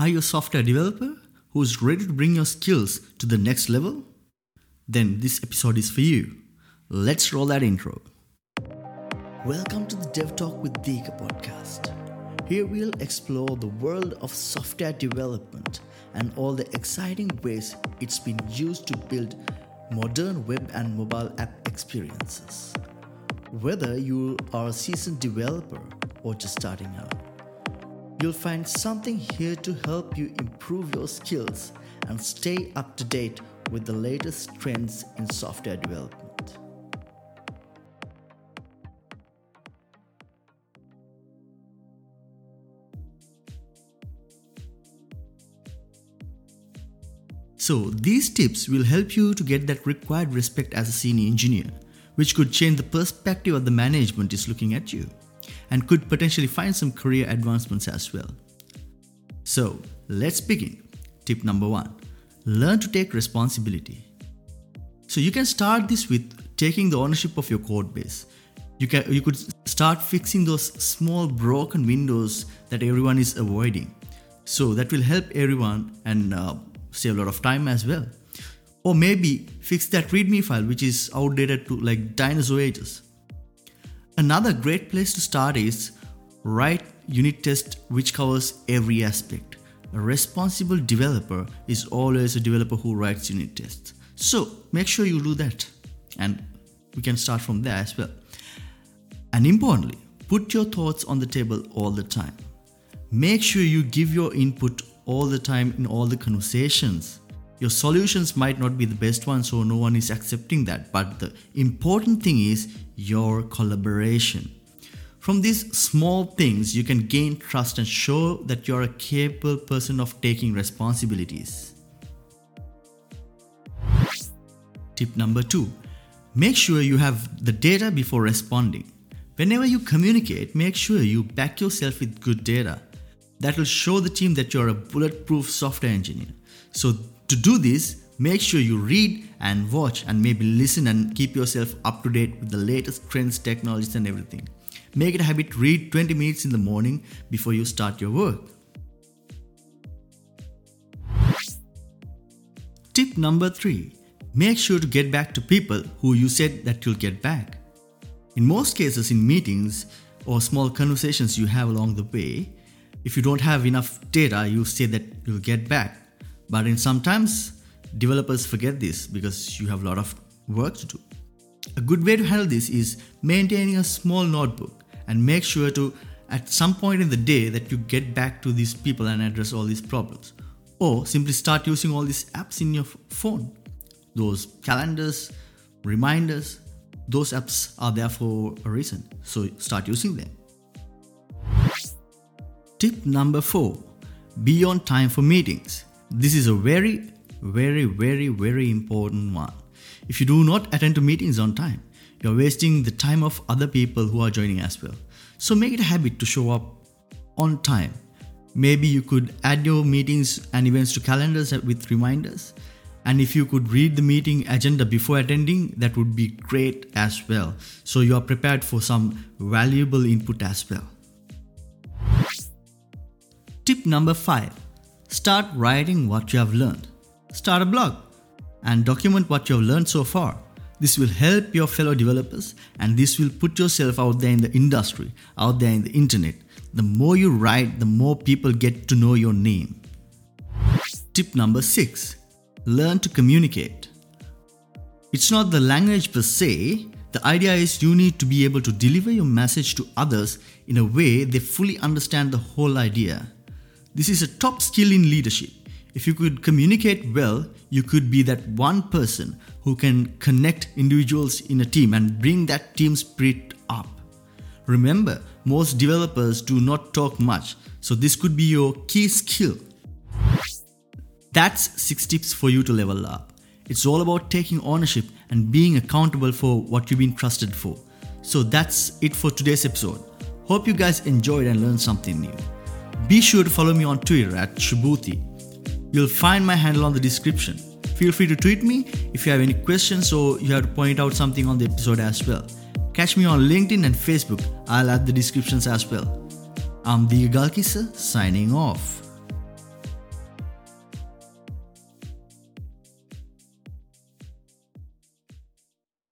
Are you a software developer who's ready to bring your skills to the next level? Then this episode is for you. Let's roll that intro. Welcome to the Dev Talk with Deegha podcast. Here we'll explore the world of software development and all the exciting ways it's been used to build modern web and mobile app experiences. Whether you are a seasoned developer or just starting out, You'll find something here to help you improve your skills and stay up to date with the latest trends in software development. So, these tips will help you to get that required respect as a senior engineer, which could change the perspective of the management is looking at you and could potentially find some career advancements as well. So, let's begin. Tip number one learn to take responsibility. So, you can start this with taking the ownership of your code base. You, can, you could start fixing those small broken windows that everyone is avoiding. So, that will help everyone and uh, save a lot of time as well. Or maybe fix that README file which is outdated to like dinosaur ages. Another great place to start is write unit test which covers every aspect. A responsible developer is always a developer who writes unit tests. So make sure you do that. And we can start from there as well. And importantly, put your thoughts on the table all the time. Make sure you give your input all the time in all the conversations. Your solutions might not be the best one so no one is accepting that. But the important thing is your collaboration. From these small things, you can gain trust and show that you're a capable person of taking responsibilities. Tip number two make sure you have the data before responding. Whenever you communicate, make sure you back yourself with good data. That will show the team that you're a bulletproof software engineer. So, to do this, make sure you read and watch and maybe listen and keep yourself up to date with the latest trends, technologies, and everything. Make it a habit read 20 minutes in the morning before you start your work. Tip number three make sure to get back to people who you said that you'll get back. In most cases, in meetings or small conversations you have along the way, if you don't have enough data, you say that you'll get back. But in sometimes developers forget this because you have a lot of work to do. A good way to handle this is maintaining a small notebook and make sure to at some point in the day that you get back to these people and address all these problems. Or simply start using all these apps in your phone. Those calendars, reminders, those apps are there for a reason. So start using them. Tip number four be on time for meetings. This is a very, very, very, very important one. If you do not attend to meetings on time, you're wasting the time of other people who are joining as well. So make it a habit to show up on time. Maybe you could add your meetings and events to calendars with reminders. And if you could read the meeting agenda before attending, that would be great as well. So you are prepared for some valuable input as well. Tip number five Start writing what you have learned. Start a blog and document what you have learned so far. This will help your fellow developers and this will put yourself out there in the industry, out there in the internet. The more you write, the more people get to know your name. Tip number six learn to communicate. It's not the language per se, the idea is you need to be able to deliver your message to others in a way they fully understand the whole idea. This is a top skill in leadership. If you could communicate well, you could be that one person who can connect individuals in a team and bring that team spirit up. Remember, most developers do not talk much, so this could be your key skill. That's 6 tips for you to level up. It's all about taking ownership and being accountable for what you've been trusted for. So that's it for today's episode. Hope you guys enjoyed and learned something new. Be sure to follow me on Twitter at Shuboothi. You'll find my handle on the description. Feel free to tweet me if you have any questions or you have to point out something on the episode as well. Catch me on LinkedIn and Facebook. I'll add the descriptions as well. I'm the Galkissa signing off.